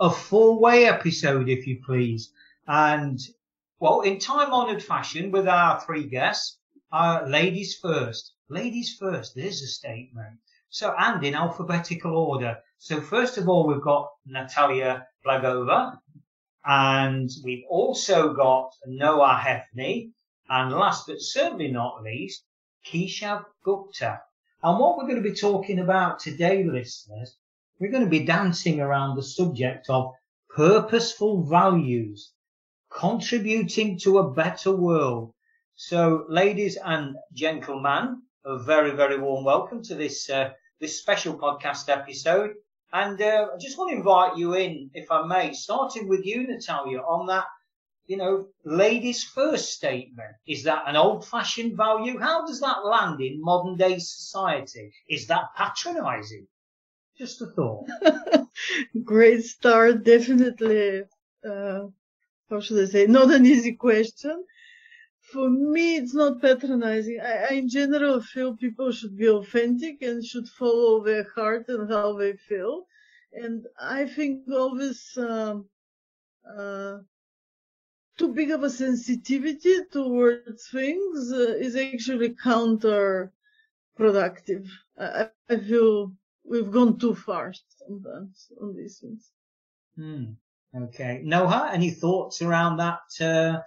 a four way episode, if you please. And, well, in time honoured fashion with our three guests, ladies first. Ladies first, there's a statement. So, and in alphabetical order. So, first of all, we've got Natalia Blagova, and we've also got Noah Hefney, and last but certainly not least, Keshav Gupta. And what we're going to be talking about today, listeners, we're going to be dancing around the subject of purposeful values, contributing to a better world. So, ladies and gentlemen, a very, very warm welcome to this uh, this special podcast episode. And uh, I just want to invite you in, if I may, starting with you, Natalia, on that, you know, ladies first statement. Is that an old fashioned value? How does that land in modern day society? Is that patronizing? Just a thought. Great start, definitely. Uh, how should I say? Not an easy question. For me, it's not patronizing. I, I, in general, feel people should be authentic and should follow their heart and how they feel. And I think always um, uh, too big of a sensitivity towards things uh, is actually counterproductive. I, I feel we've gone too far sometimes on these things. Hmm. Okay. Noah, any thoughts around that uh,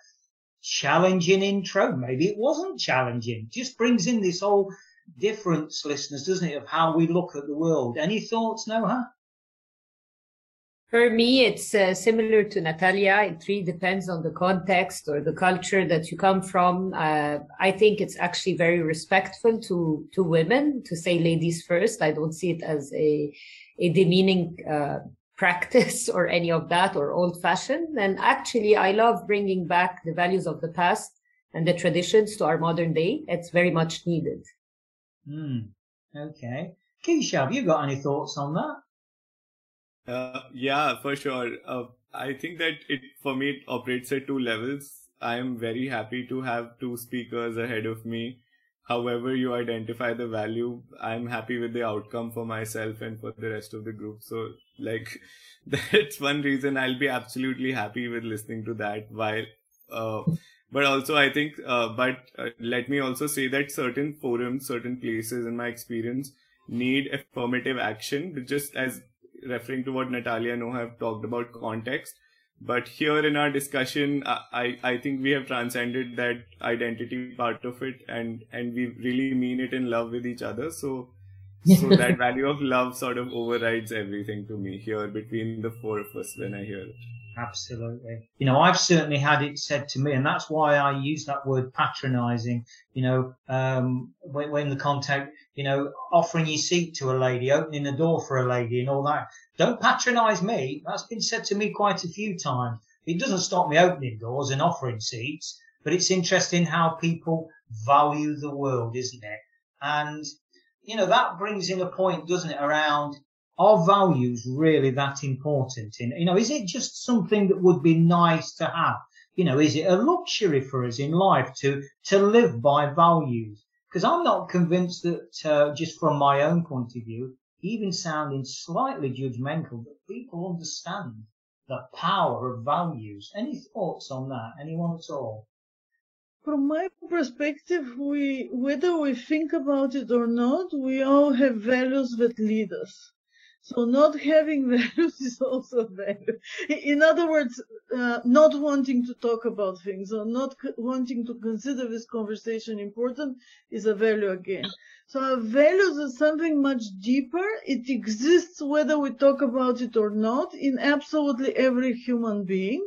challenging intro? Maybe it wasn't challenging. Just brings in this whole difference, listeners, doesn't it, of how we look at the world. Any thoughts, Noah? For me, it's uh, similar to Natalia. It really depends on the context or the culture that you come from. Uh, I think it's actually very respectful to to women to say ladies first. I don't see it as a a demeaning uh, practice or any of that or old fashioned. And actually, I love bringing back the values of the past and the traditions to our modern day. It's very much needed. Hmm. Okay. Keshav, have you got any thoughts on that? Uh, yeah, for sure. Uh, I think that it for me it operates at two levels. I am very happy to have two speakers ahead of me. However, you identify the value, I'm happy with the outcome for myself and for the rest of the group. So, like, that's one reason I'll be absolutely happy with listening to that. While, uh, but also I think, uh, but uh, let me also say that certain forums, certain places in my experience need affirmative action, just as referring to what Natalia and Noah have talked about context. But here in our discussion, I, I think we have transcended that identity part of it and, and we really mean it in love with each other. So, so that value of love sort of overrides everything to me here between the four of us when I hear it. Absolutely. You know, I've certainly had it said to me, and that's why I use that word patronizing, you know, um, when, when the contact, you know, offering your seat to a lady, opening the door for a lady and all that. Don't patronize me. That's been said to me quite a few times. It doesn't stop me opening doors and offering seats, but it's interesting how people value the world, isn't it? And, you know, that brings in a point, doesn't it, around are values really that important? In you know, is it just something that would be nice to have? You know, is it a luxury for us in life to to live by values? Because I'm not convinced that uh, just from my own point of view, even sounding slightly judgmental, that people understand the power of values. Any thoughts on that? Anyone at all? From my perspective, we, whether we think about it or not, we all have values that lead us. So not having values is also value. In other words, uh, not wanting to talk about things or not wanting to consider this conversation important is a value again. So values is something much deeper. It exists whether we talk about it or not in absolutely every human being.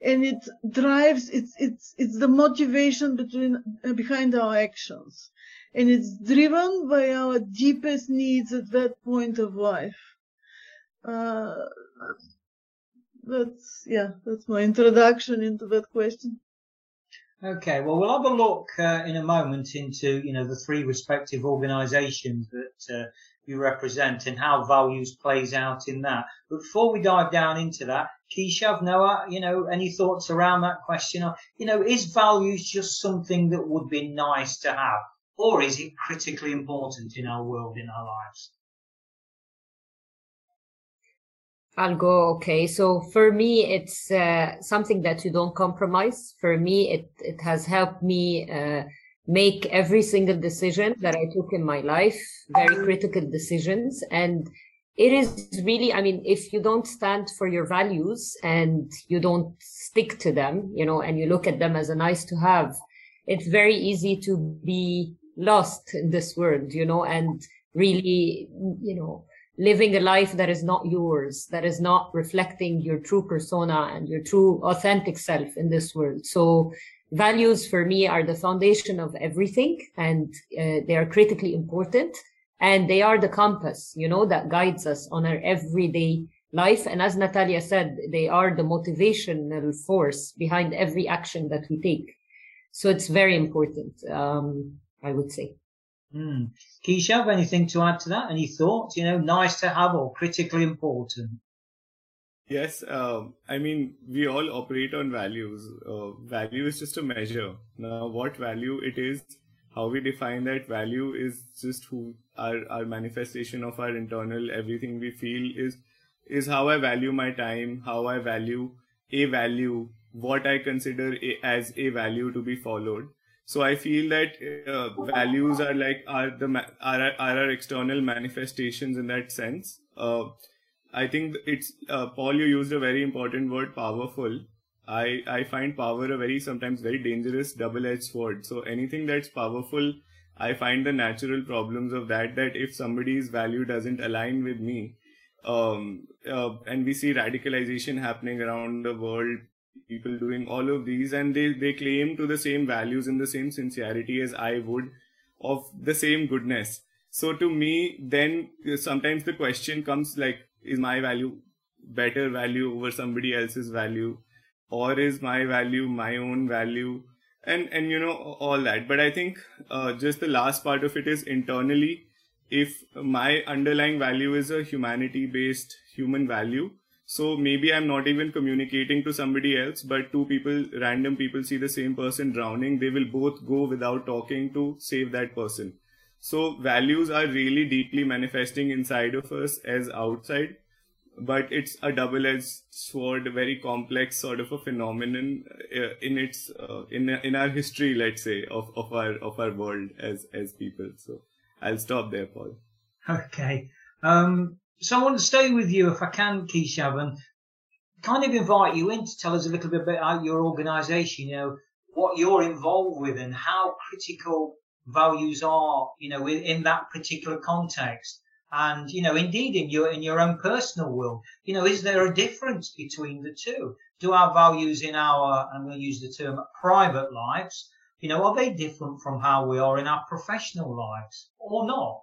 And it drives, it's, it's, it's the motivation between, uh, behind our actions and it's driven by our deepest needs at that point of life. Uh, that's yeah, that's my introduction into that question. Okay, well, we'll have a look uh, in a moment into you know the three respective organisations that uh, you represent and how values plays out in that. But before we dive down into that, Keshav, Noah, you know, any thoughts around that question? You know, is values just something that would be nice to have, or is it critically important in our world, in our lives? I'll go. Okay. So for me, it's uh, something that you don't compromise. For me, it, it has helped me uh, make every single decision that I took in my life, very critical decisions. And it is really, I mean, if you don't stand for your values and you don't stick to them, you know, and you look at them as a nice to have, it's very easy to be lost in this world, you know, and really, you know, living a life that is not yours, that is not reflecting your true persona and your true authentic self in this world. So values for me are the foundation of everything and uh, they are critically important and they are the compass, you know, that guides us on our everyday life. And as Natalia said, they are the motivational force behind every action that we take. So it's very important, um, I would say. Mm. have anything to add to that? Any thoughts? You know, nice to have or critically important? Yes, um, I mean, we all operate on values. Uh, value is just a measure. Now, what value it is, how we define that value is just who our, our manifestation of our internal everything we feel is is how I value my time, how I value a value, what I consider a, as a value to be followed. So I feel that uh, values are like are the are, are our external manifestations in that sense. Uh, I think it's uh, Paul. You used a very important word, powerful. I I find power a very sometimes very dangerous double-edged sword. So anything that's powerful, I find the natural problems of that. That if somebody's value doesn't align with me, um, uh, and we see radicalization happening around the world people doing all of these and they, they claim to the same values and the same sincerity as I would of the same goodness. So to me, then sometimes the question comes like, is my value better value over somebody else's value? Or is my value my own value? And, and you know, all that. But I think, uh, just the last part of it is internally, if my underlying value is a humanity based human value, so maybe I'm not even communicating to somebody else, but two people, random people see the same person drowning. They will both go without talking to save that person. So values are really deeply manifesting inside of us as outside, but it's a double-edged sword, very complex sort of a phenomenon uh, in its uh, in in our history, let's say, of of our of our world as as people. So I'll stop there, Paul. Okay. Um, so I want to stay with you, if I can, Keshav, and kind of invite you in to tell us a little bit about your organisation. You know what you're involved with and how critical values are. You know, in that particular context, and you know, indeed, in your in your own personal world. You know, is there a difference between the two? Do our values in our, I'm going to use the term, private lives, you know, are they different from how we are in our professional lives or not?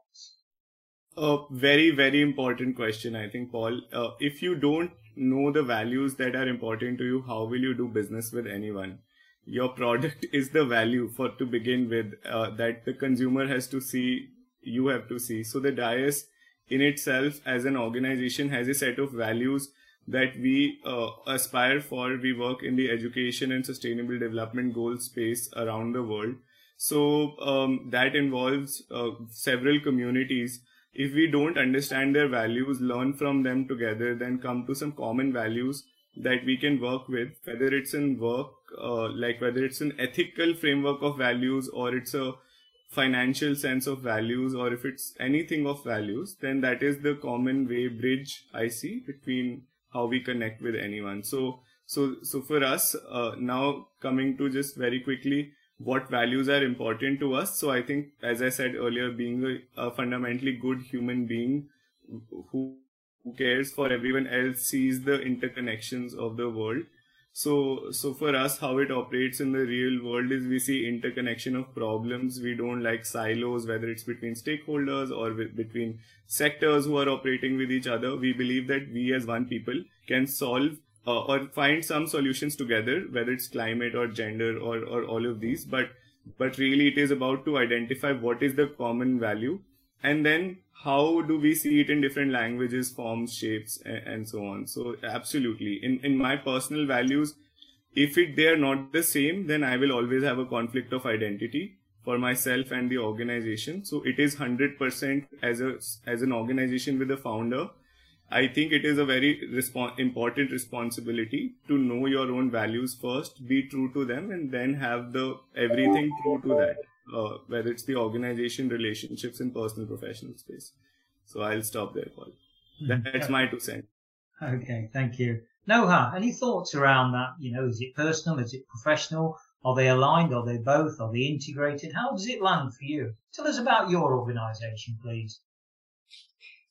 A very, very important question, I think, Paul. Uh, if you don't know the values that are important to you, how will you do business with anyone? Your product is the value for to begin with uh, that the consumer has to see, you have to see. So the Dias in itself as an organization has a set of values that we uh, aspire for. We work in the education and sustainable development goal space around the world. So um, that involves uh, several communities if we don't understand their values, learn from them together, then come to some common values that we can work with, whether it's in work, uh, like whether it's an ethical framework of values or it's a financial sense of values or if it's anything of values, then that is the common way bridge I see between how we connect with anyone. So, so, so for us, uh, now coming to just very quickly, what values are important to us. So I think, as I said earlier, being a, a fundamentally good human being who, who cares for everyone else, sees the interconnections of the world. So, so for us, how it operates in the real world is we see interconnection of problems. We don't like silos, whether it's between stakeholders or between sectors who are operating with each other. We believe that we as one people can solve uh, or find some solutions together, whether it's climate or gender or, or all of these. But but really, it is about to identify what is the common value, and then how do we see it in different languages, forms, shapes, and, and so on. So absolutely, in in my personal values, if it they are not the same, then I will always have a conflict of identity for myself and the organization. So it is 100% as a as an organization with a founder I think it is a very important responsibility to know your own values first, be true to them, and then have the everything true to that, uh, whether it's the organization, relationships, and personal professional space. So I'll stop there, Paul. Hmm. That's my two cents. Okay, thank you. Noha, any thoughts around that? You know, is it personal? Is it professional? Are they aligned? Are they both? Are they integrated? How does it land for you? Tell us about your organization, please.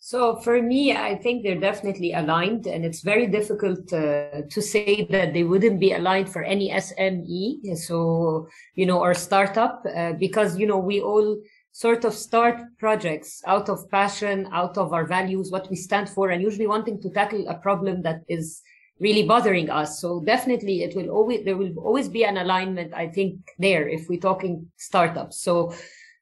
So for me, I think they're definitely aligned, and it's very difficult uh, to say that they wouldn't be aligned for any SME, so you know, or startup, uh, because you know we all sort of start projects out of passion, out of our values, what we stand for, and usually wanting to tackle a problem that is really bothering us. So definitely, it will always there will always be an alignment. I think there if we're talking startups. So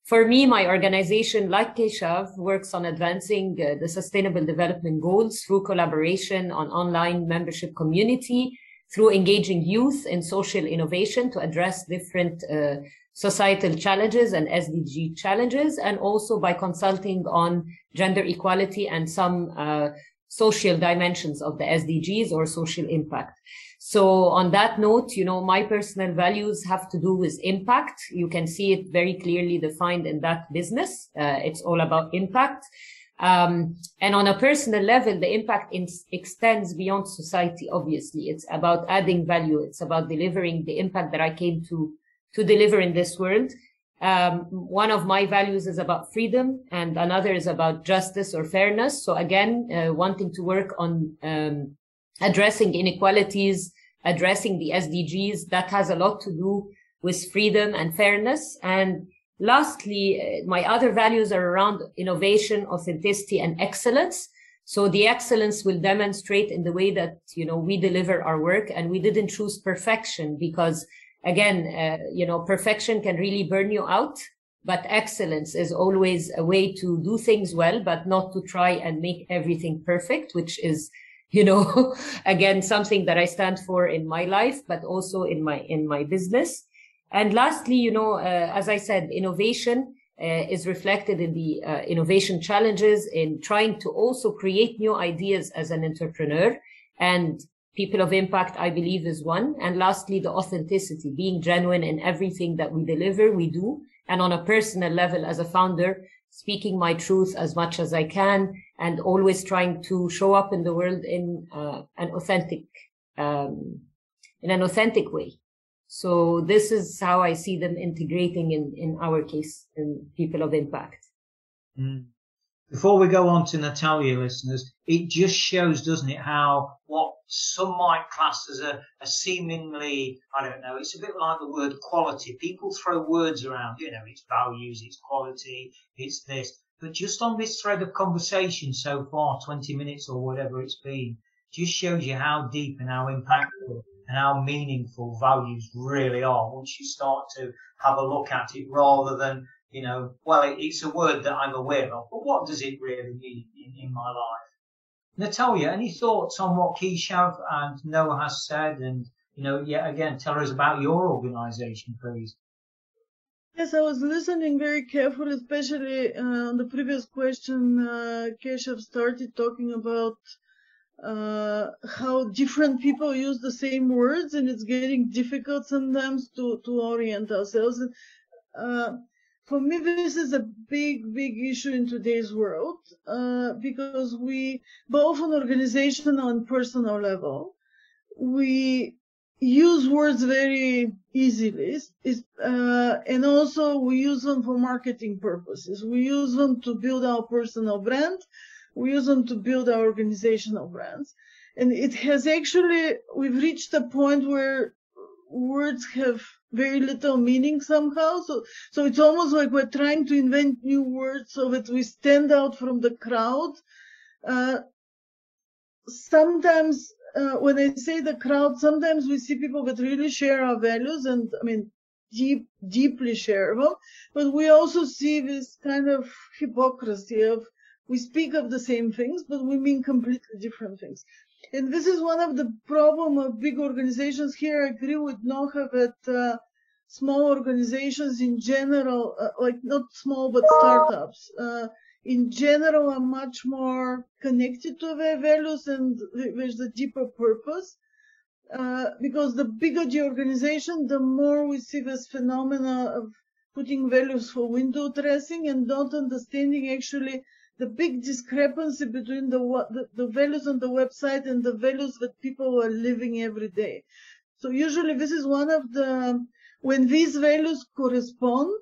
for me, my organization, like Keshav, works on advancing uh, the sustainable development goals through collaboration on online membership community, through engaging youth in social innovation to address different uh, societal challenges and SDG challenges, and also by consulting on gender equality and some uh, social dimensions of the SDGs or social impact. So on that note, you know, my personal values have to do with impact. You can see it very clearly defined in that business. Uh, it's all about impact. Um, and on a personal level, the impact in, extends beyond society. Obviously, it's about adding value. It's about delivering the impact that I came to to deliver in this world. Um, one of my values is about freedom, and another is about justice or fairness. So again, uh, wanting to work on um, addressing inequalities, addressing the SDGs. That has a lot to do with freedom and fairness. And lastly, uh, my other values are around innovation, authenticity, and excellence. So the excellence will demonstrate in the way that, you know, we deliver our work and we didn't choose perfection because again, uh, you know, perfection can really burn you out, but excellence is always a way to do things well, but not to try and make everything perfect, which is you know again something that i stand for in my life but also in my in my business. And lastly you know uh, as i said innovation uh, is reflected in the uh, innovation challenges in trying to also create new ideas as an entrepreneur. And people of impact i believe is one. And lastly the authenticity being genuine in everything that we deliver we do. And on a personal level as a founder speaking my truth as much as i can and always trying to show up in the world in uh, an authentic um, in an authentic way so this is how i see them integrating in in our case in people of impact mm. Before we go on to natalia listeners it just shows doesn't it how what some might class as a, a seemingly i don't know it's a bit like the word quality. People throw words around you know it's values it's quality it's this. But just on this thread of conversation so far, 20 minutes or whatever it's been, just shows you how deep and how impactful and how meaningful values really are once you start to have a look at it rather than, you know, well, it, it's a word that I'm aware of, but what does it really mean in, in my life? Natalia, any thoughts on what Keshav and Noah has said? And, you know, yet again, tell us about your organization, please. Yes, I was listening very carefully, especially uh, on the previous question. Uh, Keshav started talking about uh, how different people use the same words, and it's getting difficult sometimes to to orient ourselves. Uh, for me, this is a big, big issue in today's world uh, because we, both on organizational and personal level, we use words very easily. Uh, and also we use them for marketing purposes. We use them to build our personal brand. We use them to build our organizational brands. And it has actually we've reached a point where words have very little meaning somehow so so it's almost like we're trying to invent new words so that we stand out from the crowd uh, sometimes uh, when I say the crowd, sometimes we see people that really share our values, and I mean, deep, deeply share them. But we also see this kind of hypocrisy of we speak of the same things, but we mean completely different things. And this is one of the problem of big organizations here. I agree with Noha that uh, small organizations in general, uh, like not small but startups, uh, in general are much more connected to their values and there's a deeper purpose. Uh, because the bigger the organization, the more we see this phenomena of putting values for window dressing and not understanding actually the big discrepancy between the, the, the values on the website and the values that people are living every day. So usually this is one of the when these values correspond,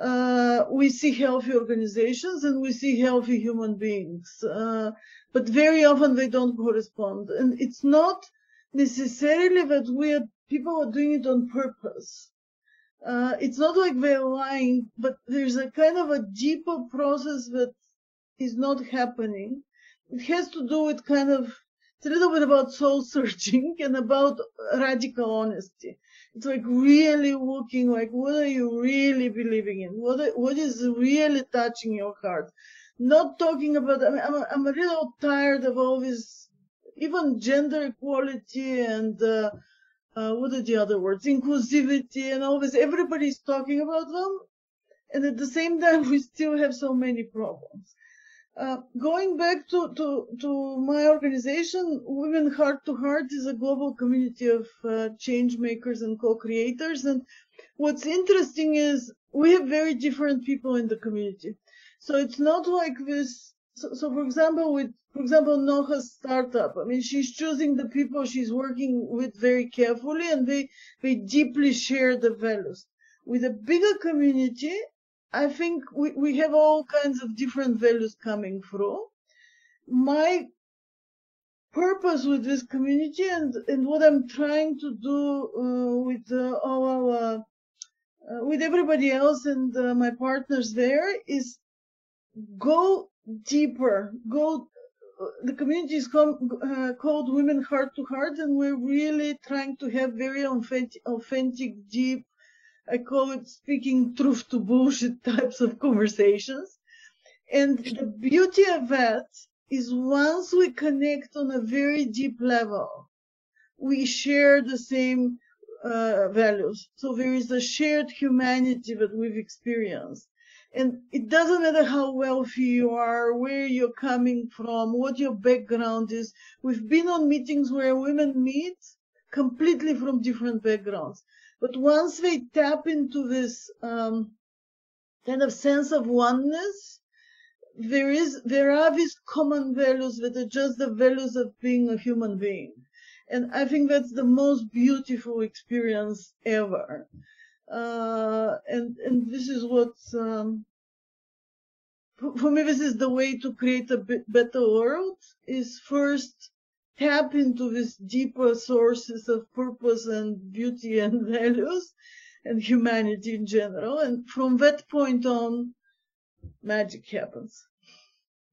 uh, we see healthy organizations and we see healthy human beings. Uh, but very often they don't correspond. And it's not necessarily that we are, people are doing it on purpose. Uh, it's not like they're lying, but there's a kind of a deeper process that is not happening. It has to do with kind of, it's a little bit about soul searching and about radical honesty. It's like really looking like what are you really believing in? What are, what is really touching your heart? Not talking about. I mean, I'm I'm a little tired of all this, even gender equality and uh, uh, what are the other words? Inclusivity and all this. Everybody's talking about them, and at the same time, we still have so many problems. Uh, going back to, to, to my organization, Women Heart to Heart is a global community of uh, change makers and co-creators. And what's interesting is we have very different people in the community. So it's not like this. So, so for example, with, for example, Noha's startup, I mean, she's choosing the people she's working with very carefully and they, they deeply share the values. With a bigger community, I think we, we have all kinds of different values coming through. My purpose with this community and, and what I'm trying to do uh, with uh, all our, uh, with everybody else and uh, my partners there is go deeper, go, the community is uh, called Women Heart to Heart and we're really trying to have very authentic, authentic deep I call it speaking truth to bullshit types of conversations. And the beauty of that is once we connect on a very deep level, we share the same uh, values. So there is a shared humanity that we've experienced. And it doesn't matter how wealthy you are, where you're coming from, what your background is. We've been on meetings where women meet completely from different backgrounds. But once they tap into this um, kind of sense of oneness, there is there are these common values that are just the values of being a human being, and I think that's the most beautiful experience ever. Uh, and and this is what um, for me this is the way to create a better world is first tap into these deeper sources of purpose and beauty and values and humanity in general. And from that point on, magic happens.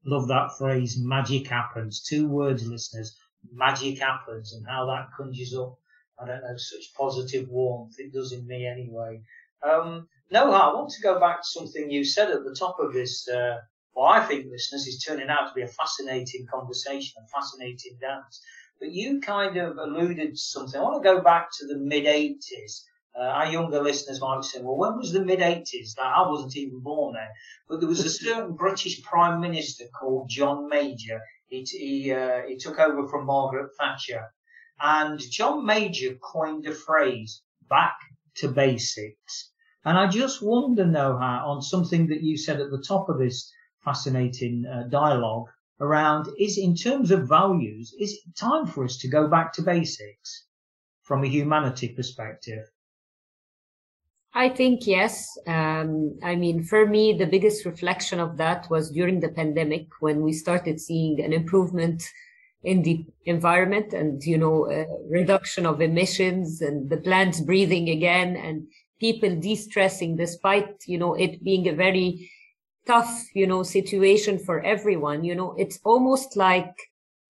Love that phrase, magic happens. Two words, listeners, magic happens, and how that conjures up, I don't know, such positive warmth. It does in me anyway. Um, Noha, I want to go back to something you said at the top of this uh, well, I think listeners is turning out to be a fascinating conversation, a fascinating dance. But you kind of alluded to something. I want to go back to the mid 80s. Uh, our younger listeners might say, well, when was the mid 80s? I wasn't even born then. But there was a certain British Prime Minister called John Major. He, he, uh, he took over from Margaret Thatcher. And John Major coined a phrase, back to basics. And I just wonder, Noha, on something that you said at the top of this fascinating uh, dialogue around is in terms of values, is it time for us to go back to basics from a humanity perspective? I think yes. Um, I mean, for me, the biggest reflection of that was during the pandemic when we started seeing an improvement in the environment and, you know, reduction of emissions and the plants breathing again and people de-stressing despite, you know, it being a very tough, you know, situation for everyone. You know, it's almost like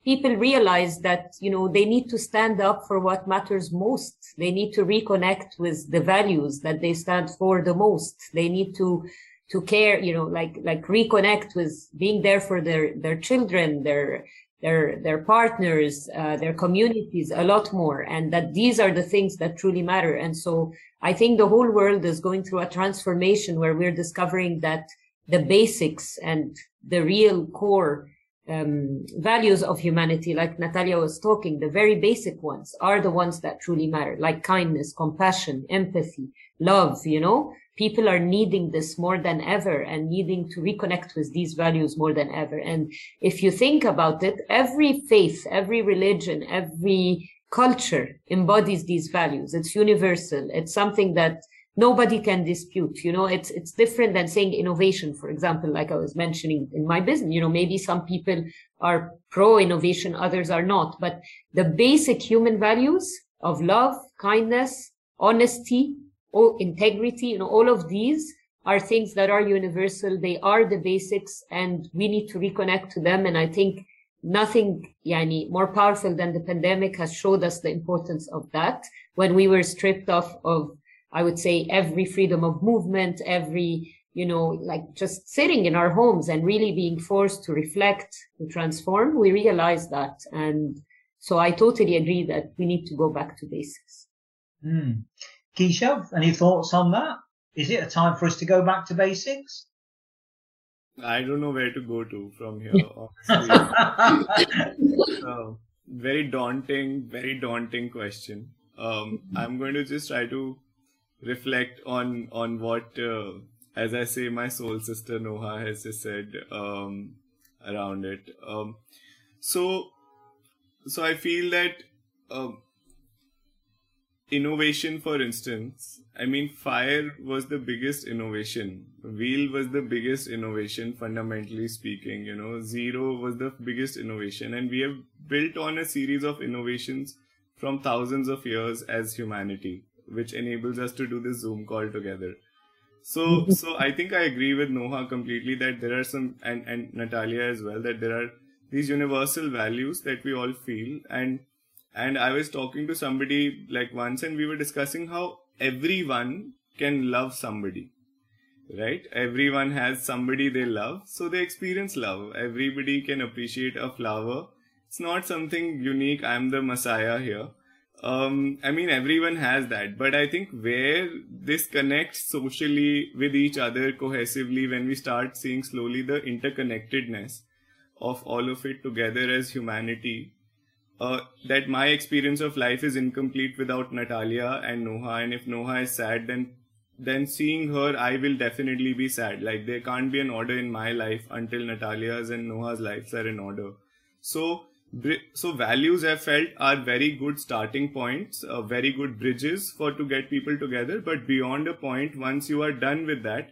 people realize that you know they need to stand up for what matters most they need to reconnect with the values that they stand for the most they need to to care you know like like reconnect with being there for their their children their their their partners uh, their communities a lot more and that these are the things that truly matter and so i think the whole world is going through a transformation where we're discovering that the basics and the real core um, values of humanity, like Natalia was talking, the very basic ones are the ones that truly matter, like kindness, compassion, empathy, love, you know, people are needing this more than ever and needing to reconnect with these values more than ever. And if you think about it, every faith, every religion, every culture embodies these values. It's universal. It's something that nobody can dispute you know it's it's different than saying innovation for example like i was mentioning in my business you know maybe some people are pro innovation others are not but the basic human values of love kindness honesty or integrity you know all of these are things that are universal. They are the basics and we need to reconnect to them. And i think nothing yani, more powerful than the pandemic has showed us the importance of that. When we were stripped off of I would say every freedom of movement, every, you know, like just sitting in our homes and really being forced to reflect, to transform, we realize that. And so I totally agree that we need to go back to basics. Mm. Keshav, any thoughts on that? Is it a time for us to go back to basics? I don't know where to go to from here. so, very daunting, very daunting question. Um, I'm going to just try to reflect on on what, uh, as I say, my soul sister Noha has just said um, around it. Um, so, so I feel that um, innovation, for instance, I mean, fire was the biggest innovation. Wheel was the biggest innovation, fundamentally speaking. You know, zero was the biggest innovation, and we have built on a series of innovations from thousands of years as humanity which enables us to do this Zoom call together. So, so I think I agree with Noha completely that there are some, and, and Natalia as well, that there are these universal values that we all feel. And, and I was talking to somebody like once and we were discussing how everyone can love somebody right? Everyone has somebody they love, so they experience love. Everybody can appreciate a flower. It's not something unique. I'm the messiah here um, I mean, everyone has that, but I think where this connects socially with each other cohesively, when we start seeing slowly the interconnectedness of all of it together as humanity, uh, that my experience of life is incomplete without Natalia and Noha, and if Noha is sad, then then seeing her, I will definitely be sad. Like there can't be an order in my life until Natalia's and Noha's lives are in order. So so values i felt are very good starting points uh, very good bridges for to get people together. But beyond a point once you are done with that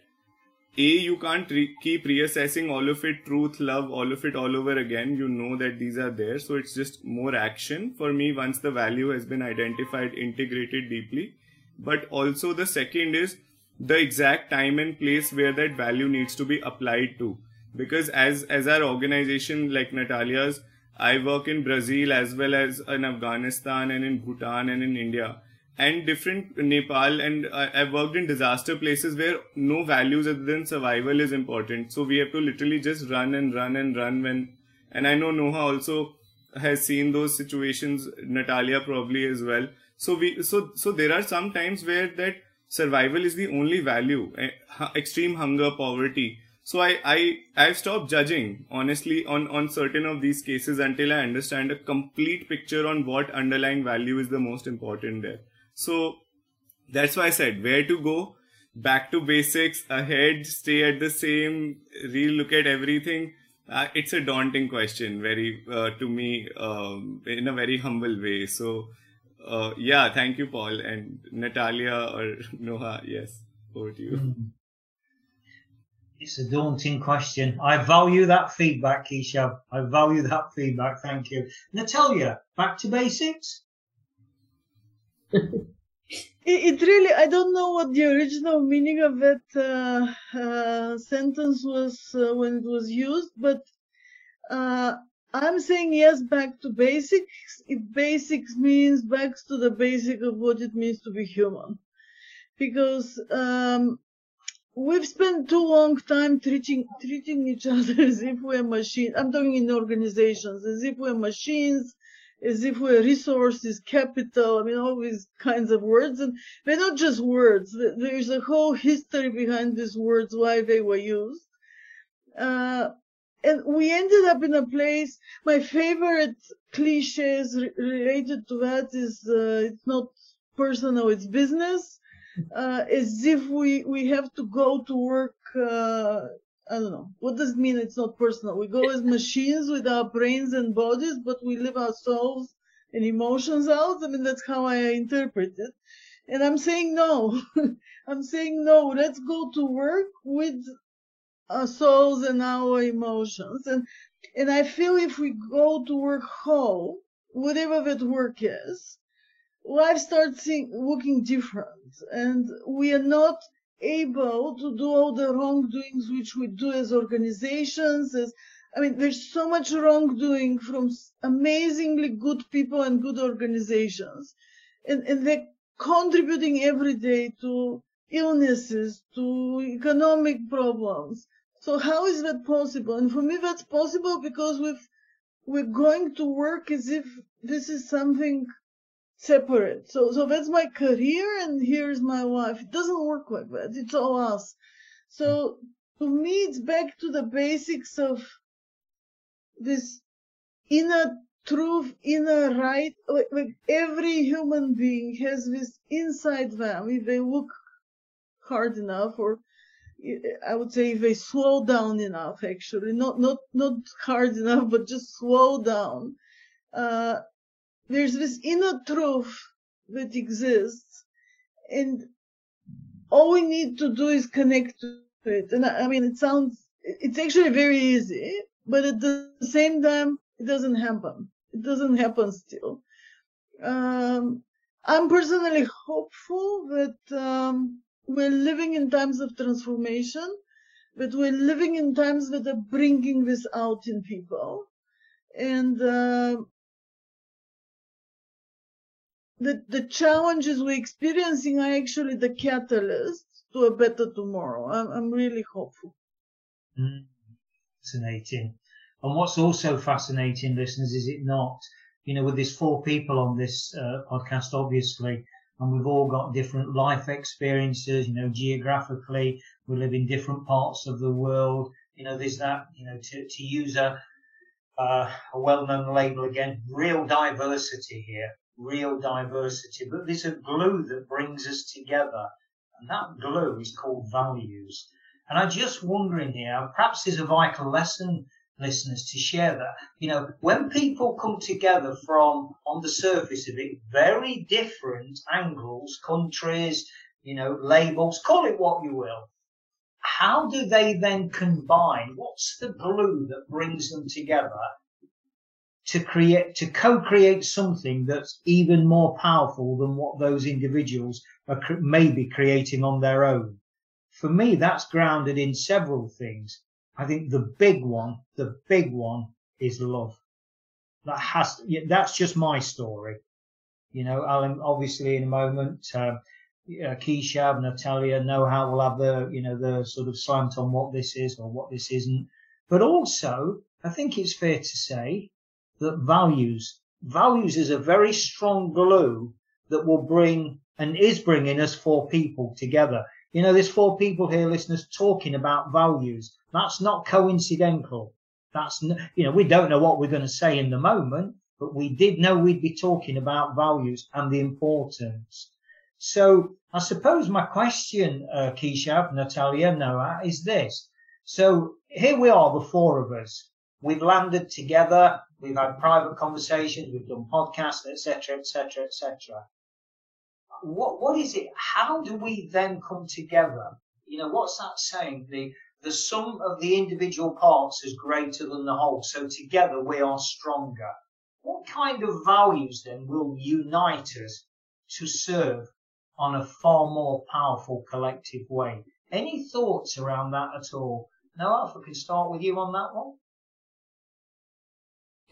a you can't re- keep reassessing all of it truth love all of it all over again. You know that these are there. So it's just more action for me once the value has been identified integrated deeply. But also the second is the exact time and place where that value needs to be applied to. Because as as our organization like natalia's I work in Brazil as well as in Afghanistan and in Bhutan and in India and different Nepal and uh, I've worked in disaster places where no values other than survival is important. So we have to literally just run and run and run when, and I know Noha also has seen those situations, Natalia probably as well. So we, so, so there are some times where that survival is the only value, eh, extreme hunger, poverty so I, I I've stopped judging honestly on on certain of these cases until I understand a complete picture on what underlying value is the most important there. So that's why I said where to go, back to basics, ahead, stay at the same, relook at everything. Uh, it's a daunting question, very uh, to me, um, in a very humble way. So, uh, yeah, thank you, Paul and Natalia or Noha. Yes, over to you. It's a daunting question. I value that feedback, Keshav. I value that feedback. Thank you. Natalia, back to basics. it, it, really, I don't know what the original meaning of that uh, uh, sentence was uh, when it was used, but uh, I'm saying yes back to basics. If basics means back to the basic of what it means to be human, because um, we've spent too long time treating treating each other as if we're machines. I'm talking in organizations as if we're machines, as if we're resources, capital. I mean, all these kinds of words, and they're not just words. There's a whole history behind these words, why they were used. Uh, and we ended up in a place. My favorite cliches re- related to that is uh, it's not personal, it's business. Uh, as if we we have to go to work. Uh, I don't know. What does it mean? It's not personal. We go as machines with our brains and bodies, but we live our souls and emotions out. I mean, that's how I interpret it. And I'm saying no. I'm saying no. Let's go to work with our souls and our emotions. And, and I feel if we go to work whole, whatever that work is, life starts looking different. And we are not able to do all the wrongdoings which we do as organizations, as I mean, there's so much wrongdoing from amazingly good people and good organizations. And, and they're contributing every day to illnesses, to economic problems. So how is that possible? And for me, that's possible because we've, we're going to work as if this is something separate. So, so that's my career and here's my wife. It doesn't work like that. It's all us. So to me, it's back to the basics of this inner truth, inner right. Like, like every human being has this inside them if they look hard enough or I would say if they slow down enough, actually, not, not, not hard enough, but just slow down. Uh, there's this inner truth that exists and all we need to do is connect to it. And I, I mean, it sounds, it's actually very easy, but at the same time, it doesn't happen. It doesn't happen still. Um, I'm personally hopeful that um, we're living in times of transformation, but we're living in times that are bringing this out in people. And uh, the, the challenges we're experiencing are actually the catalyst to a better tomorrow. I'm, I'm really hopeful. Mm, fascinating. And what's also fascinating, listeners, is it not? You know, with these four people on this uh, podcast, obviously, and we've all got different life experiences, you know, geographically, we live in different parts of the world. You know, there's that, you know, to, to use a, uh, a well-known label again, real diversity here real diversity, but there's a glue that brings us together. And that glue is called values. And I'm just wondering here, perhaps there's a vital lesson, listeners, to share that. You know, when people come together from, on the surface of it, very different angles, countries, you know, labels, call it what you will. How do they then combine? What's the glue that brings them together to create, to co-create something that's even more powerful than what those individuals are maybe creating on their own. For me, that's grounded in several things. I think the big one, the big one is love. That has, that's just my story. You know, Alan, obviously in a moment, uh, Keshav, Natalia know how we'll have the, you know, the sort of slant on what this is or what this isn't. But also, I think it's fair to say that values, values is a very strong glue that will bring and is bringing us four people together. You know, there's four people here, listeners, talking about values. That's not coincidental. That's, you know, we don't know what we're going to say in the moment, but we did know we'd be talking about values and the importance. So I suppose my question, uh, Natalia, Noah, is this. So here we are, the four of us. We've landed together. We've had private conversations. We've done podcasts, etc., etc., etc. What what is it? How do we then come together? You know, what's that saying? The the sum of the individual parts is greater than the whole. So together we are stronger. What kind of values then will unite us to serve on a far more powerful collective way? Any thoughts around that at all? If we can start with you on that one.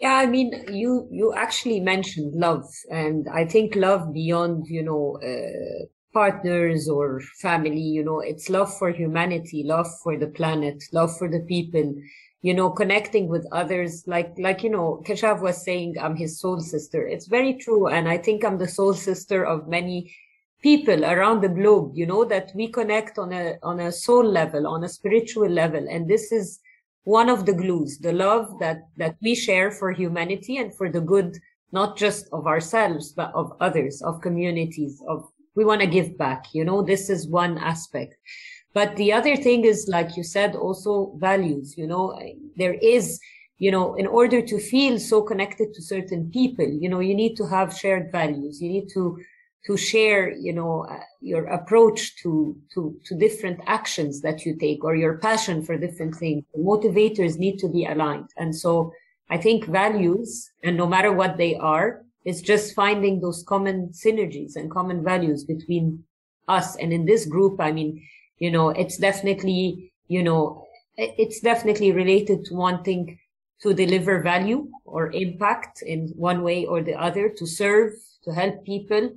Yeah, I mean, you you actually mentioned love, and I think love beyond you know uh, partners or family. You know, it's love for humanity, love for the planet, love for the people. You know, connecting with others, like like you know, Keshav was saying, I'm his soul sister. It's very true, and I think I'm the soul sister of many people around the globe. You know that we connect on a on a soul level, on a spiritual level, and this is one of the glues, the love that, that we share for humanity and for the good, not just of ourselves, but of others, of communities, of, we want to give back. You know, this is one aspect. But the other thing is, like you said, also values, you know, there is, you know, in order to feel so connected to certain people, you know, you need to have shared values. You need to to share, you know, uh, your approach to, to, to different actions that you take or your passion for different things. The motivators need to be aligned. And so I think values, and no matter what they are, it's just finding those common synergies and common values between us. And in this group, I mean, you know, it's definitely, you know, it's definitely related to wanting to deliver value or impact in one way or the other, to serve, to help people,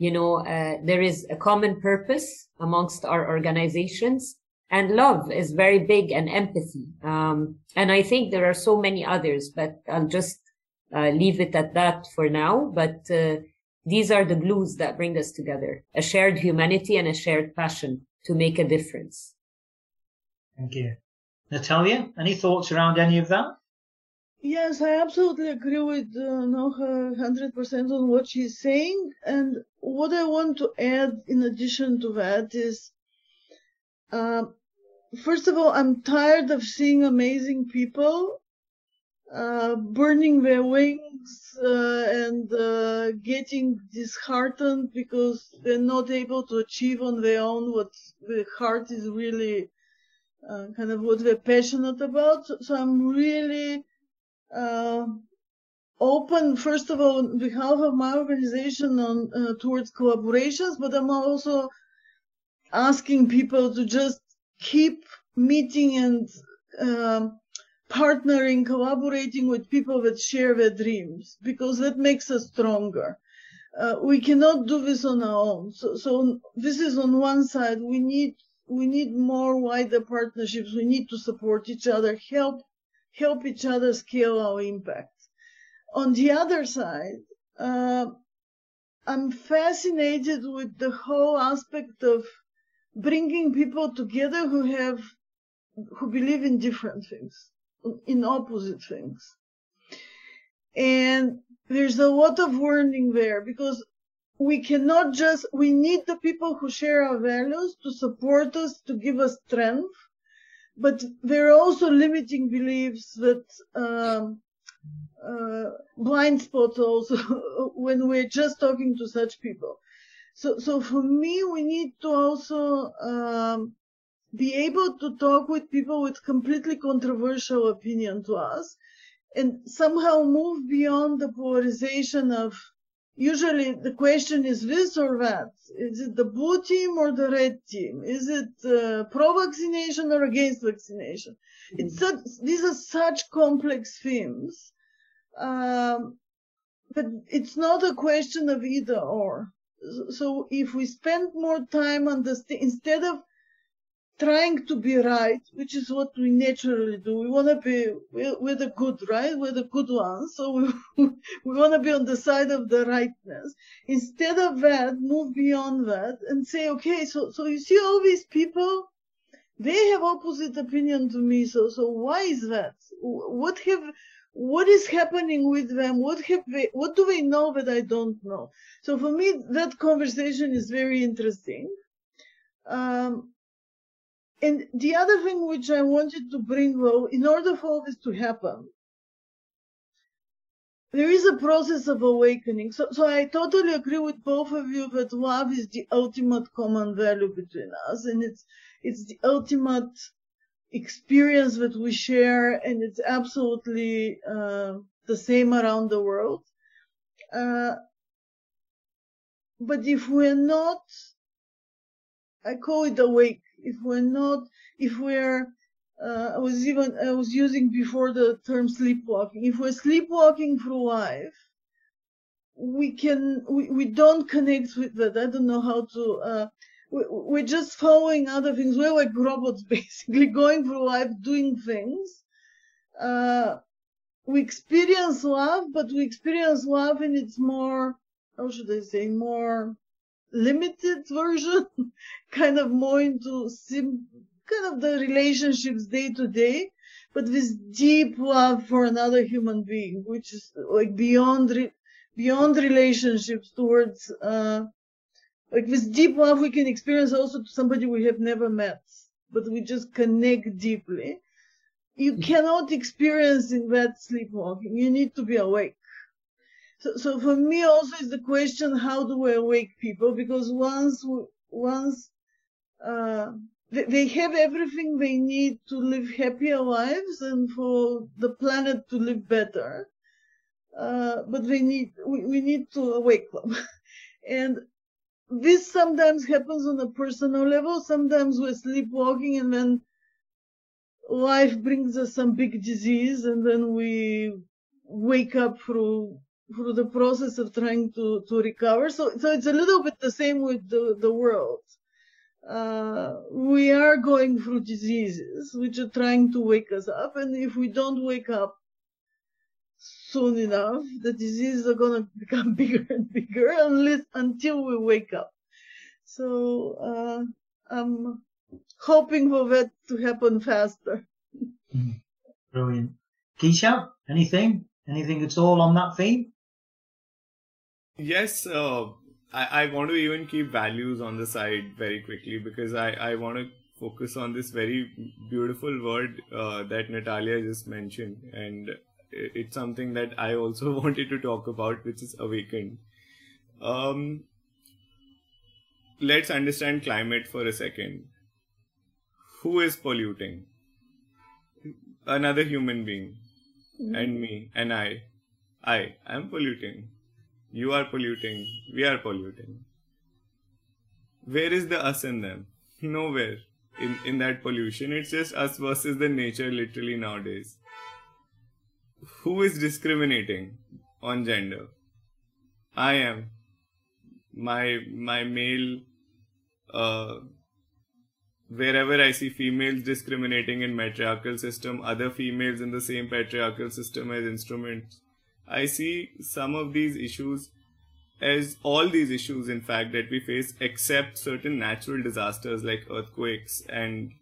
you know, uh, there is a common purpose amongst our organizations and love is very big and empathy. Um, and I think there are so many others, but I'll just uh, leave it at that for now. But uh, these are the glues that bring us together, a shared humanity and a shared passion to make a difference. Thank you. Natalia, any thoughts around any of that? Yes, I absolutely agree with uh, Noha 100% on what she's saying. And what I want to add in addition to that is, uh, first of all, I'm tired of seeing amazing people uh, burning their wings uh, and uh, getting disheartened because they're not able to achieve on their own what the heart is really uh, kind of what they're passionate about. So, so I'm really uh, open, first of all, on behalf of my organization on uh, towards collaborations, but I'm also asking people to just keep meeting and um, partnering, collaborating with people that share their dreams, because that makes us stronger. Uh, we cannot do this on our own. So, so this is on one side. We need we need more wider partnerships. We need to support each other, help help each other scale our impact. On the other side, uh, I'm fascinated with the whole aspect of bringing people together who have, who believe in different things, in opposite things. And there's a lot of learning there because we cannot just, we need the people who share our values to support us, to give us strength but there are also limiting beliefs that um, uh, blind spots also when we're just talking to such people. So, so for me, we need to also um, be able to talk with people with completely controversial opinion to us, and somehow move beyond the polarization of usually the question is this or that. Is it the blue team or the red team? Is it uh, pro-vaccination or against vaccination? Mm-hmm. It's such, these are such complex themes. Um, but it's not a question of either or. So if we spend more time on this, instead of trying to be right, which is what we naturally do. We want to be, we're, we're, the good, right? We're the good ones. So we, we want to be on the side of the rightness. Instead of that, move beyond that and say, okay, so, so you see all these people, they have opposite opinion to me. So, so why is that? What have, what is happening with them? What have they, what do they know that I don't know? So for me, that conversation is very interesting. Um, and the other thing which I wanted to bring, though, in order for all this to happen, there is a process of awakening. So, so I totally agree with both of you that love is the ultimate common value between us, and it's it's the ultimate experience that we share, and it's absolutely uh, the same around the world. Uh, but if we're not, I call it awake if we're not, if we're uh, I was even I was using before the term sleepwalking. If we're sleepwalking through life, we can we, we don't connect with that. I don't know how to. Uh, we, we're just following other things. We're like robots, basically going through life doing things. Uh, we experience love, but we experience love in its more how should I say more limited version, kind of more into sim kind of the relationships day to day, but with deep love for another human being, which is like beyond re- beyond relationships towards uh, like with deep love we can experience also to somebody we have never met, but we just connect deeply. You mm. cannot experience in that sleepwalking. You need to be awake. So, so for me also is the question, how do we awake people? Because once, once, uh, they have everything they need to live happier lives and for the planet to live better. Uh, but we need, we, we need to awake them. and this sometimes happens on a personal level. Sometimes we're sleepwalking and then life brings us some big disease and then we wake up through through the process of trying to to recover. So so it's a little bit the same with the the world uh, we are going through diseases which are trying to wake us up. And if we don't wake up soon enough, the diseases are going to become bigger and bigger unless, until we wake up. So uh, I'm hoping for that to happen faster. Hmm. Brilliant. Keshav, anything? Anything at all on that theme? Yes, uh, I, I want to even keep values on the side very quickly because I, I want to focus on this very beautiful word uh, that Natalia just mentioned. And it's something that I also wanted to talk about, which is awakened. Um, let's understand climate for a second. Who is polluting? Another human being. Mm-hmm. And me. And I. I am polluting you are polluting. We are polluting. Where is the us in them? Nowhere in, in that pollution. It's just us versus the nature literally nowadays. Who is discriminating on gender? I am. My my male uh, wherever I see females discriminating in matriarchal system, other females in the same patriarchal system as instruments I see some of these issues as all these issues, in fact, that we face, except certain natural disasters like earthquakes and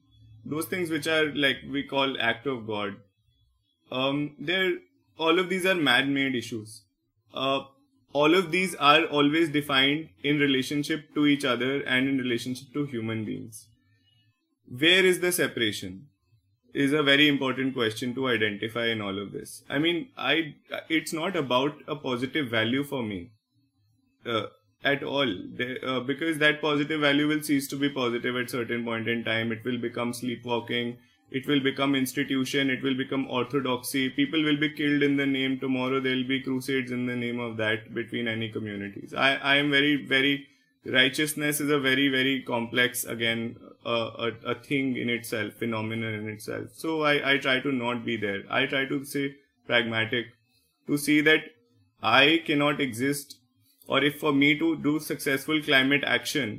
those things which are like we call act of God. Um, they're all of these are man-made issues. Uh, all of these are always defined in relationship to each other and in relationship to human beings. Where is the separation? Is a very important question to identify in all of this. I mean, I it's not about a positive value for me uh, at all uh, because that positive value will cease to be positive at certain point in time. It will become sleepwalking. It will become institution. It will become orthodoxy. People will be killed in the name. Tomorrow there will be crusades in the name of that between any communities. I I am very very righteousness is a very very complex again a, a thing in itself phenomenon in itself. So I, I try to not be there. I try to say pragmatic to see that i cannot exist or if for me to do successful climate action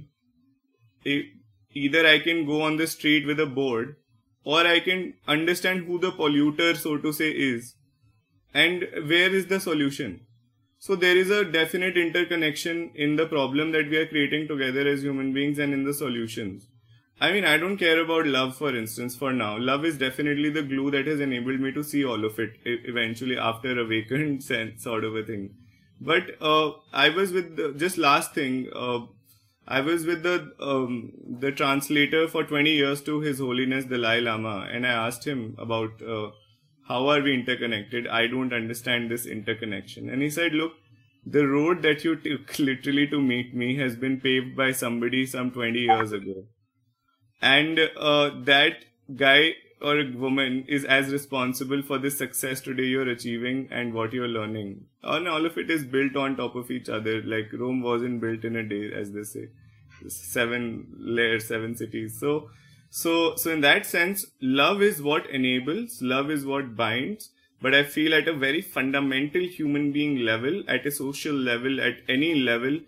it, either i can go on the street with a board or i can understand who the polluter so to say is and where is the solution so there is a definite interconnection in the problem that we are creating together as human beings and in the solutions. I mean, I don't care about love, for instance, for now. Love is definitely the glue that has enabled me to see all of it eventually after awakened sense sort of a thing. But uh, I was with the, just last thing. Uh, I was with the um, the translator for 20 years to His Holiness Dalai Lama, and I asked him about uh, how are we interconnected? I don't understand this interconnection. And he said, look, the road that you took literally to meet me has been paved by somebody some 20 years ago. And uh, that guy or woman is as responsible for the success today you're achieving and what you're learning. And all of it is built on top of each other. Like Rome wasn't built in a day, as they say. Seven layers, seven cities. So So, so in that sense, love is what enables, love is what binds. But I feel at a very fundamental human being level, at a social level, at any level,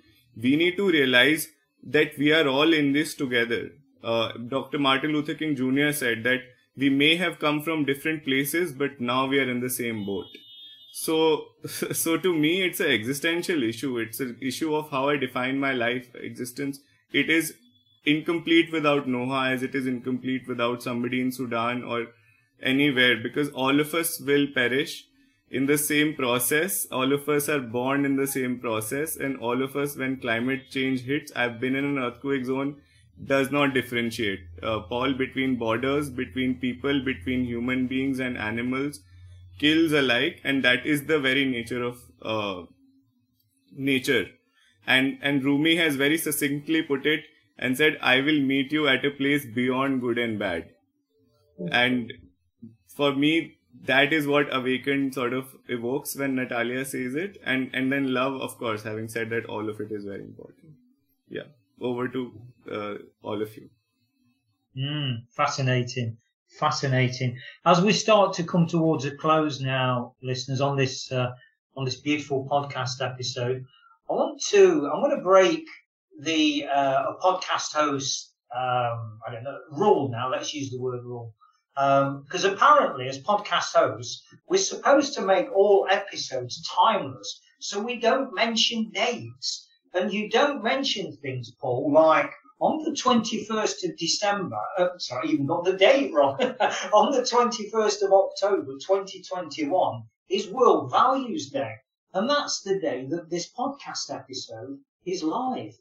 we need to realize that we are all in this together. Uh, Dr. Martin Luther King Jr. said that we may have come from different places, but now we are in the same boat. So, so to me, it's an existential issue. It's an issue of how I define my life existence. It is incomplete without Noha as it is incomplete without somebody in Sudan or anywhere because all of us will perish in the same process. All of us are born in the same process and all of us, when climate change hits, I've been in an earthquake zone, does not differentiate, uh, Paul, between borders, between people, between human beings and animals, kills alike. And that is the very nature of, uh, nature. And, and Rumi has very succinctly put it, and said, I will meet you at a place beyond good and bad. And for me, that is what awakened sort of evokes when Natalia says it. And, and then love, of course, having said that, all of it is very important. Yeah. Over to uh, all of you. Mm, fascinating. Fascinating. As we start to come towards a close now, listeners, on this, uh, on this beautiful podcast episode, I want to, I'm going to break the uh, a podcast host, um, I don't know, rule now. Let's use the word rule. Because um, apparently, as podcast hosts, we're supposed to make all episodes timeless, so we don't mention dates. And you don't mention things, Paul, like on the 21st of December, uh, sorry, even got the date wrong, on the 21st of October 2021 is World Values Day. And that's the day that this podcast episode is live.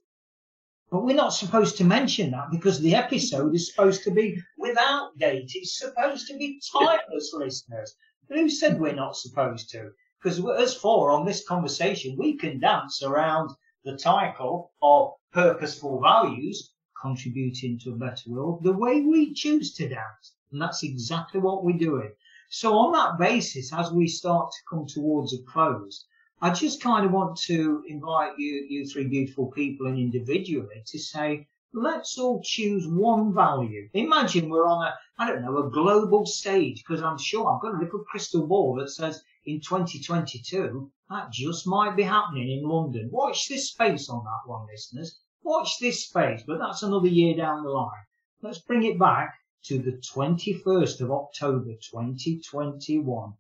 But we're not supposed to mention that because the episode is supposed to be without date. It's supposed to be timeless, listeners. Who said we're not supposed to? Because as for on this conversation, we can dance around the title of purposeful values, contributing to a better world, the way we choose to dance. And that's exactly what we're doing. So on that basis, as we start to come towards a close, I just kind of want to invite you, you three beautiful people and individually to say, let's all choose one value. Imagine we're on a, I don't know, a global stage, because I'm sure I've got a little crystal ball that says in 2022, that just might be happening in London. Watch this space on that one, listeners. Watch this space, but that's another year down the line. Let's bring it back to the 21st of October 2021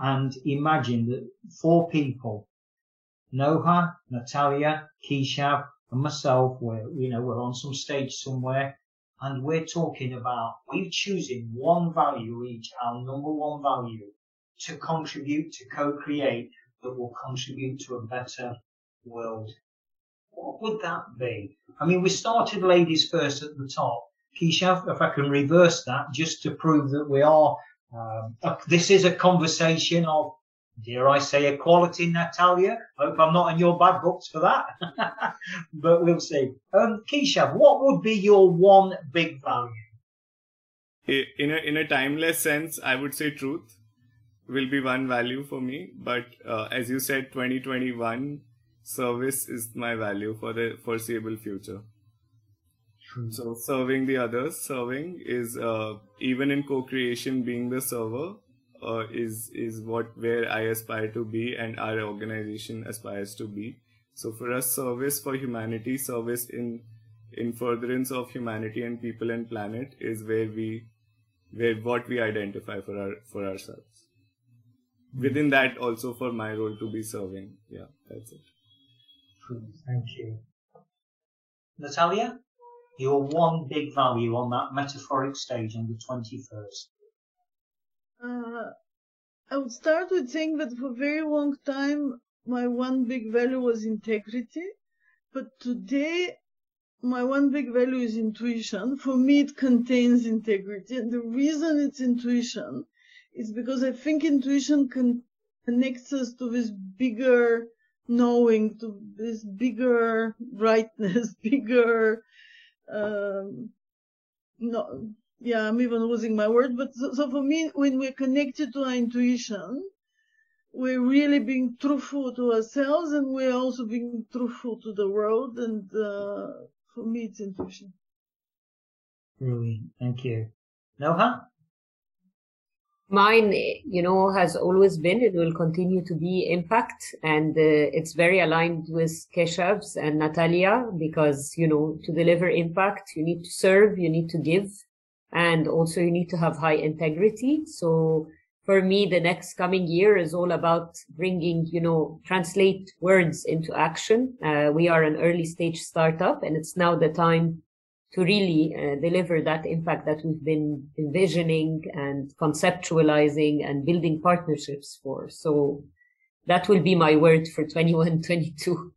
and imagine that four people, Noha, Natalia, Keshav, and myself, we're, you know, we're on some stage somewhere and we're talking about, we're choosing one value each, our number one value to contribute, to co-create that will contribute to a better world. What would that be? I mean, we started ladies first at the top. Keshav, if I can reverse that just to prove that we are um, this is a conversation of, dare I say, equality, Natalia. Hope I'm not in your bad books for that, but we'll see. Um, Keshav, what would be your one big value? In a in a timeless sense, I would say truth will be one value for me. But uh, as you said, 2021 service is my value for the foreseeable future. So serving the others, serving is uh, even in co-creation, being the server uh, is is what where I aspire to be, and our organization aspires to be. So for us, service for humanity, service in in furtherance of humanity and people and planet is where we where what we identify for our for ourselves. Mm-hmm. Within that, also for my role to be serving. Yeah, that's it. Thank you, Natalia your one big value on that metaphoric stage on the 21st? Uh, I would start with saying that for a very long time, my one big value was integrity. But today, my one big value is intuition. For me, it contains integrity. And the reason it's intuition is because I think intuition connects us to this bigger knowing, to this bigger brightness, bigger um, no, yeah, I'm even losing my word. But so, so, for me, when we're connected to our intuition, we're really being truthful to ourselves, and we're also being truthful to the world. And uh, for me, it's intuition. Brilliant. Thank you. Noha? Mine, you know, has always been and will continue to be impact. And uh, it's very aligned with Keshav's and Natalia because, you know, to deliver impact, you need to serve, you need to give, and also you need to have high integrity. So for me, the next coming year is all about bringing, you know, translate words into action. Uh, we are an early stage startup and it's now the time to really uh, deliver that impact that we've been envisioning and conceptualizing and building partnerships for. So that will be my word for 21, 22.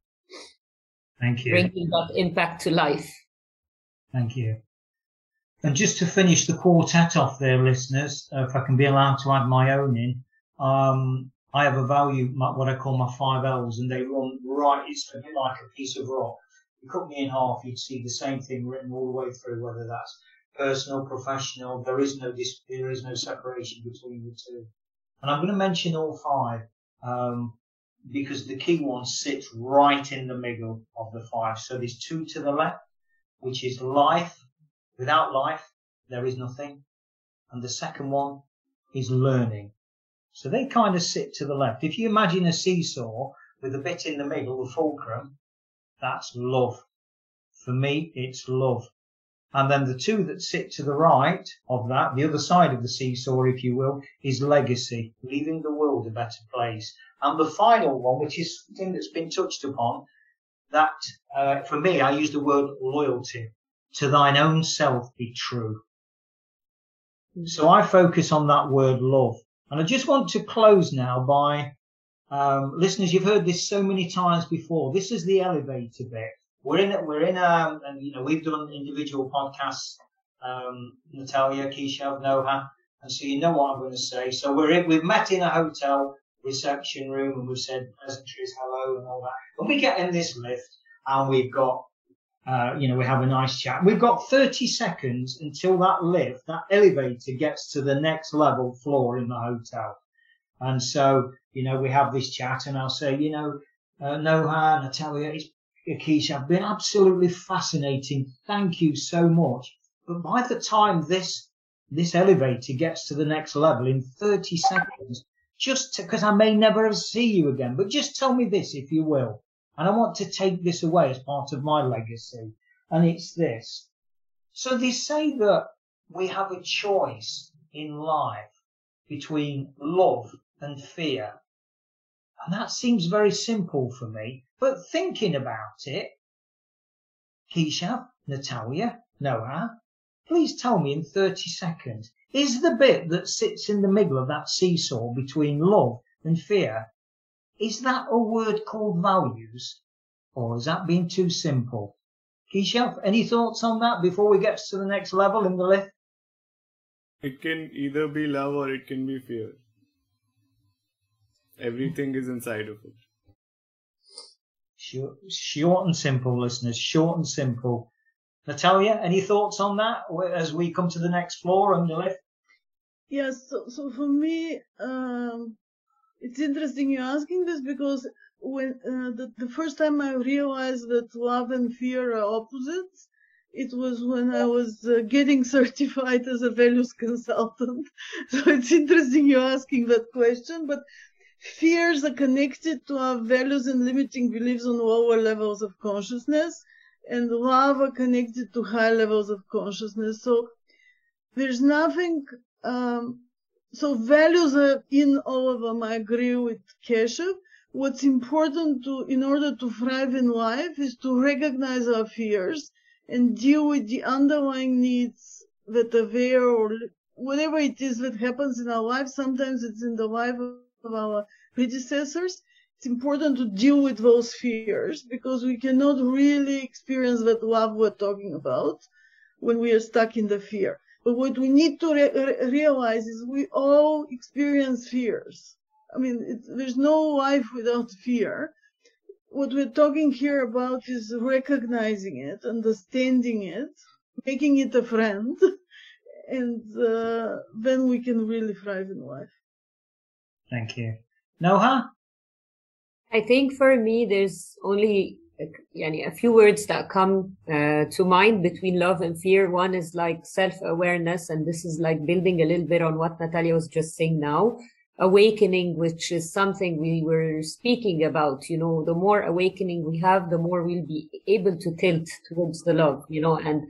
Thank you. Bringing that impact to life. Thank you. And just to finish the quartet off there, listeners, uh, if I can be allowed to add my own in, um, I have a value, my, what I call my five L's, and they run right, it's a bit like a piece of rock you cut me in half, you'd see the same thing written all the way through, whether that's personal, professional. There is no there is no separation between the two. And I'm going to mention all five um, because the key one sits right in the middle of the five. So there's two to the left, which is life. Without life, there is nothing. And the second one is learning. So they kind of sit to the left. If you imagine a seesaw with a bit in the middle, the fulcrum, that's love. For me, it's love. And then the two that sit to the right of that, the other side of the seesaw, if you will, is legacy, leaving the world a better place. And the final one, which is something that's been touched upon, that uh, for me, I use the word loyalty. To thine own self be true. So I focus on that word love. And I just want to close now by um, listeners, you've heard this so many times before. This is the elevator bit. We're in, we're in, um, and you know, we've done individual podcasts, um, Natalia, Keshav, Noha, and so you know what I'm going to say. So we're in, we've met in a hotel reception room and we've said pleasantries, hello and all that. But we get in this lift and we've got, uh, you know, we have a nice chat. We've got 30 seconds until that lift, that elevator gets to the next level floor in the hotel. And so, you know, we have this chat and I'll say, you know, uh, Noha, Natalia, Akish, have been absolutely fascinating. Thank you so much. But by the time this, this elevator gets to the next level in 30 seconds, just because I may never see you again, but just tell me this, if you will. And I want to take this away as part of my legacy. And it's this. So they say that we have a choice in life between love and fear. And that seems very simple for me. But thinking about it, Keshav, Natalia, Noha, please tell me in 30 seconds, is the bit that sits in the middle of that seesaw between love and fear, is that a word called values? Or is that being too simple? Keshav, any thoughts on that before we get to the next level in the lift? It can either be love or it can be fear. Everything is inside of it. Short, short and simple, listeners. Short and simple. Natalia, any thoughts on that as we come to the next floor on the lift? Yes. So, so for me, um, it's interesting you're asking this because when uh, the, the first time I realized that love and fear are opposites, it was when I was uh, getting certified as a values consultant. So it's interesting you're asking that question, but Fears are connected to our values and limiting beliefs on lower levels of consciousness, and love are connected to high levels of consciousness. So there's nothing. Um, so values are in all of them. I agree with Keshav. What's important to, in order to thrive in life, is to recognize our fears and deal with the underlying needs that are there, or whatever it is that happens in our life. Sometimes it's in the life of of our predecessors, it's important to deal with those fears because we cannot really experience that love we're talking about when we are stuck in the fear. But what we need to re- realize is we all experience fears. I mean, there's no life without fear. What we're talking here about is recognizing it, understanding it, making it a friend, and uh, then we can really thrive in life. Thank you. Noha? I think for me, there's only yani, a few words that come uh, to mind between love and fear. One is like self-awareness, and this is like building a little bit on what Natalia was just saying now. Awakening, which is something we were speaking about. You know, the more awakening we have, the more we'll be able to tilt towards the love. You know, and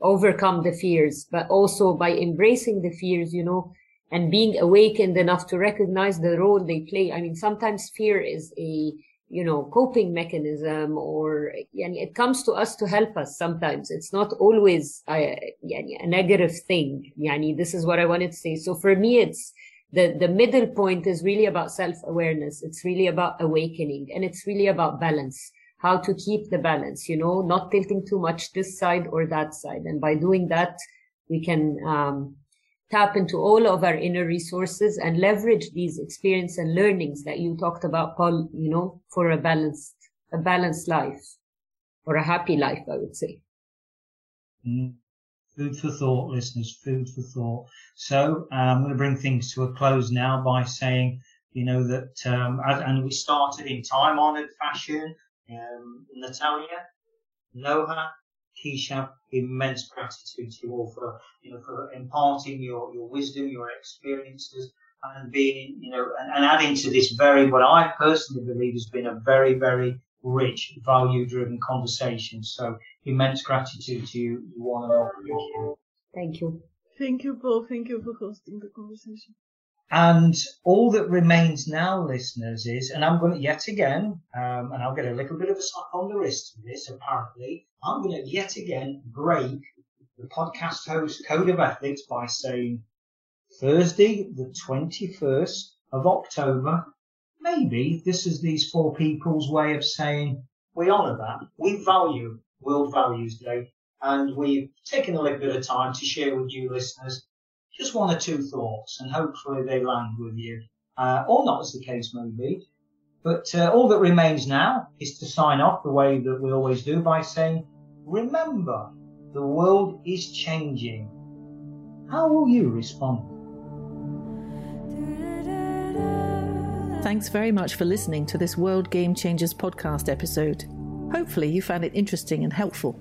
overcome the fears, but also by embracing the fears. You know, and being awakened enough to recognize the role they play. I mean, sometimes fear is a you know coping mechanism or yani, it comes to us to help us sometimes. It's not always a, yani, a negative thing. Yani, this is what i wanted to say. So for me it's the the middle point is really about self-awareness. It's really about awakening and it's really about balance. How to keep the balance you know not tilting too much this side or that side. And by doing that we can um, tap into all of our inner resources and leverage these experience and learnings that you talked about, Paul, you know, for a balanced, a balanced life or a happy life, I would say. Mm. Food for thought, listeners, food for thought. So uh, I'm going to bring things to a close now by saying, you know, that, um, as, and we started in time honored fashion, um, Natalia, Noha, Keshav, immense gratitude to you all for, you know, for imparting your, your wisdom, your experiences, and being, you know, and, and adding to this very, what I personally believe has been a very, very rich, value-driven conversation. So immense gratitude to you, one and all. Thank. Thank you. Thank you, Paul. Thank you for hosting the conversation. And all that remains now, listeners, is, and I'm going to yet again, um, and I'll get a little bit of a slap on the wrist for this, apparently, I'm going to yet again break the podcast host code of ethics by saying Thursday, the 21st of October, maybe this is these four people's way of saying we honour that. We value World Values Day and we've taken a little bit of time to share with you listeners just one or two thoughts, and hopefully they land with you, uh, or not, as the case may be. But uh, all that remains now is to sign off the way that we always do by saying, remember, the world is changing. How will you respond? Thanks very much for listening to this World Game Changers podcast episode. Hopefully, you found it interesting and helpful.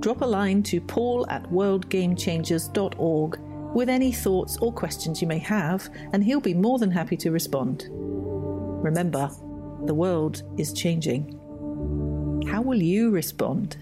Drop a line to paul at worldgamechangers.org with any thoughts or questions you may have, and he'll be more than happy to respond. Remember, the world is changing. How will you respond?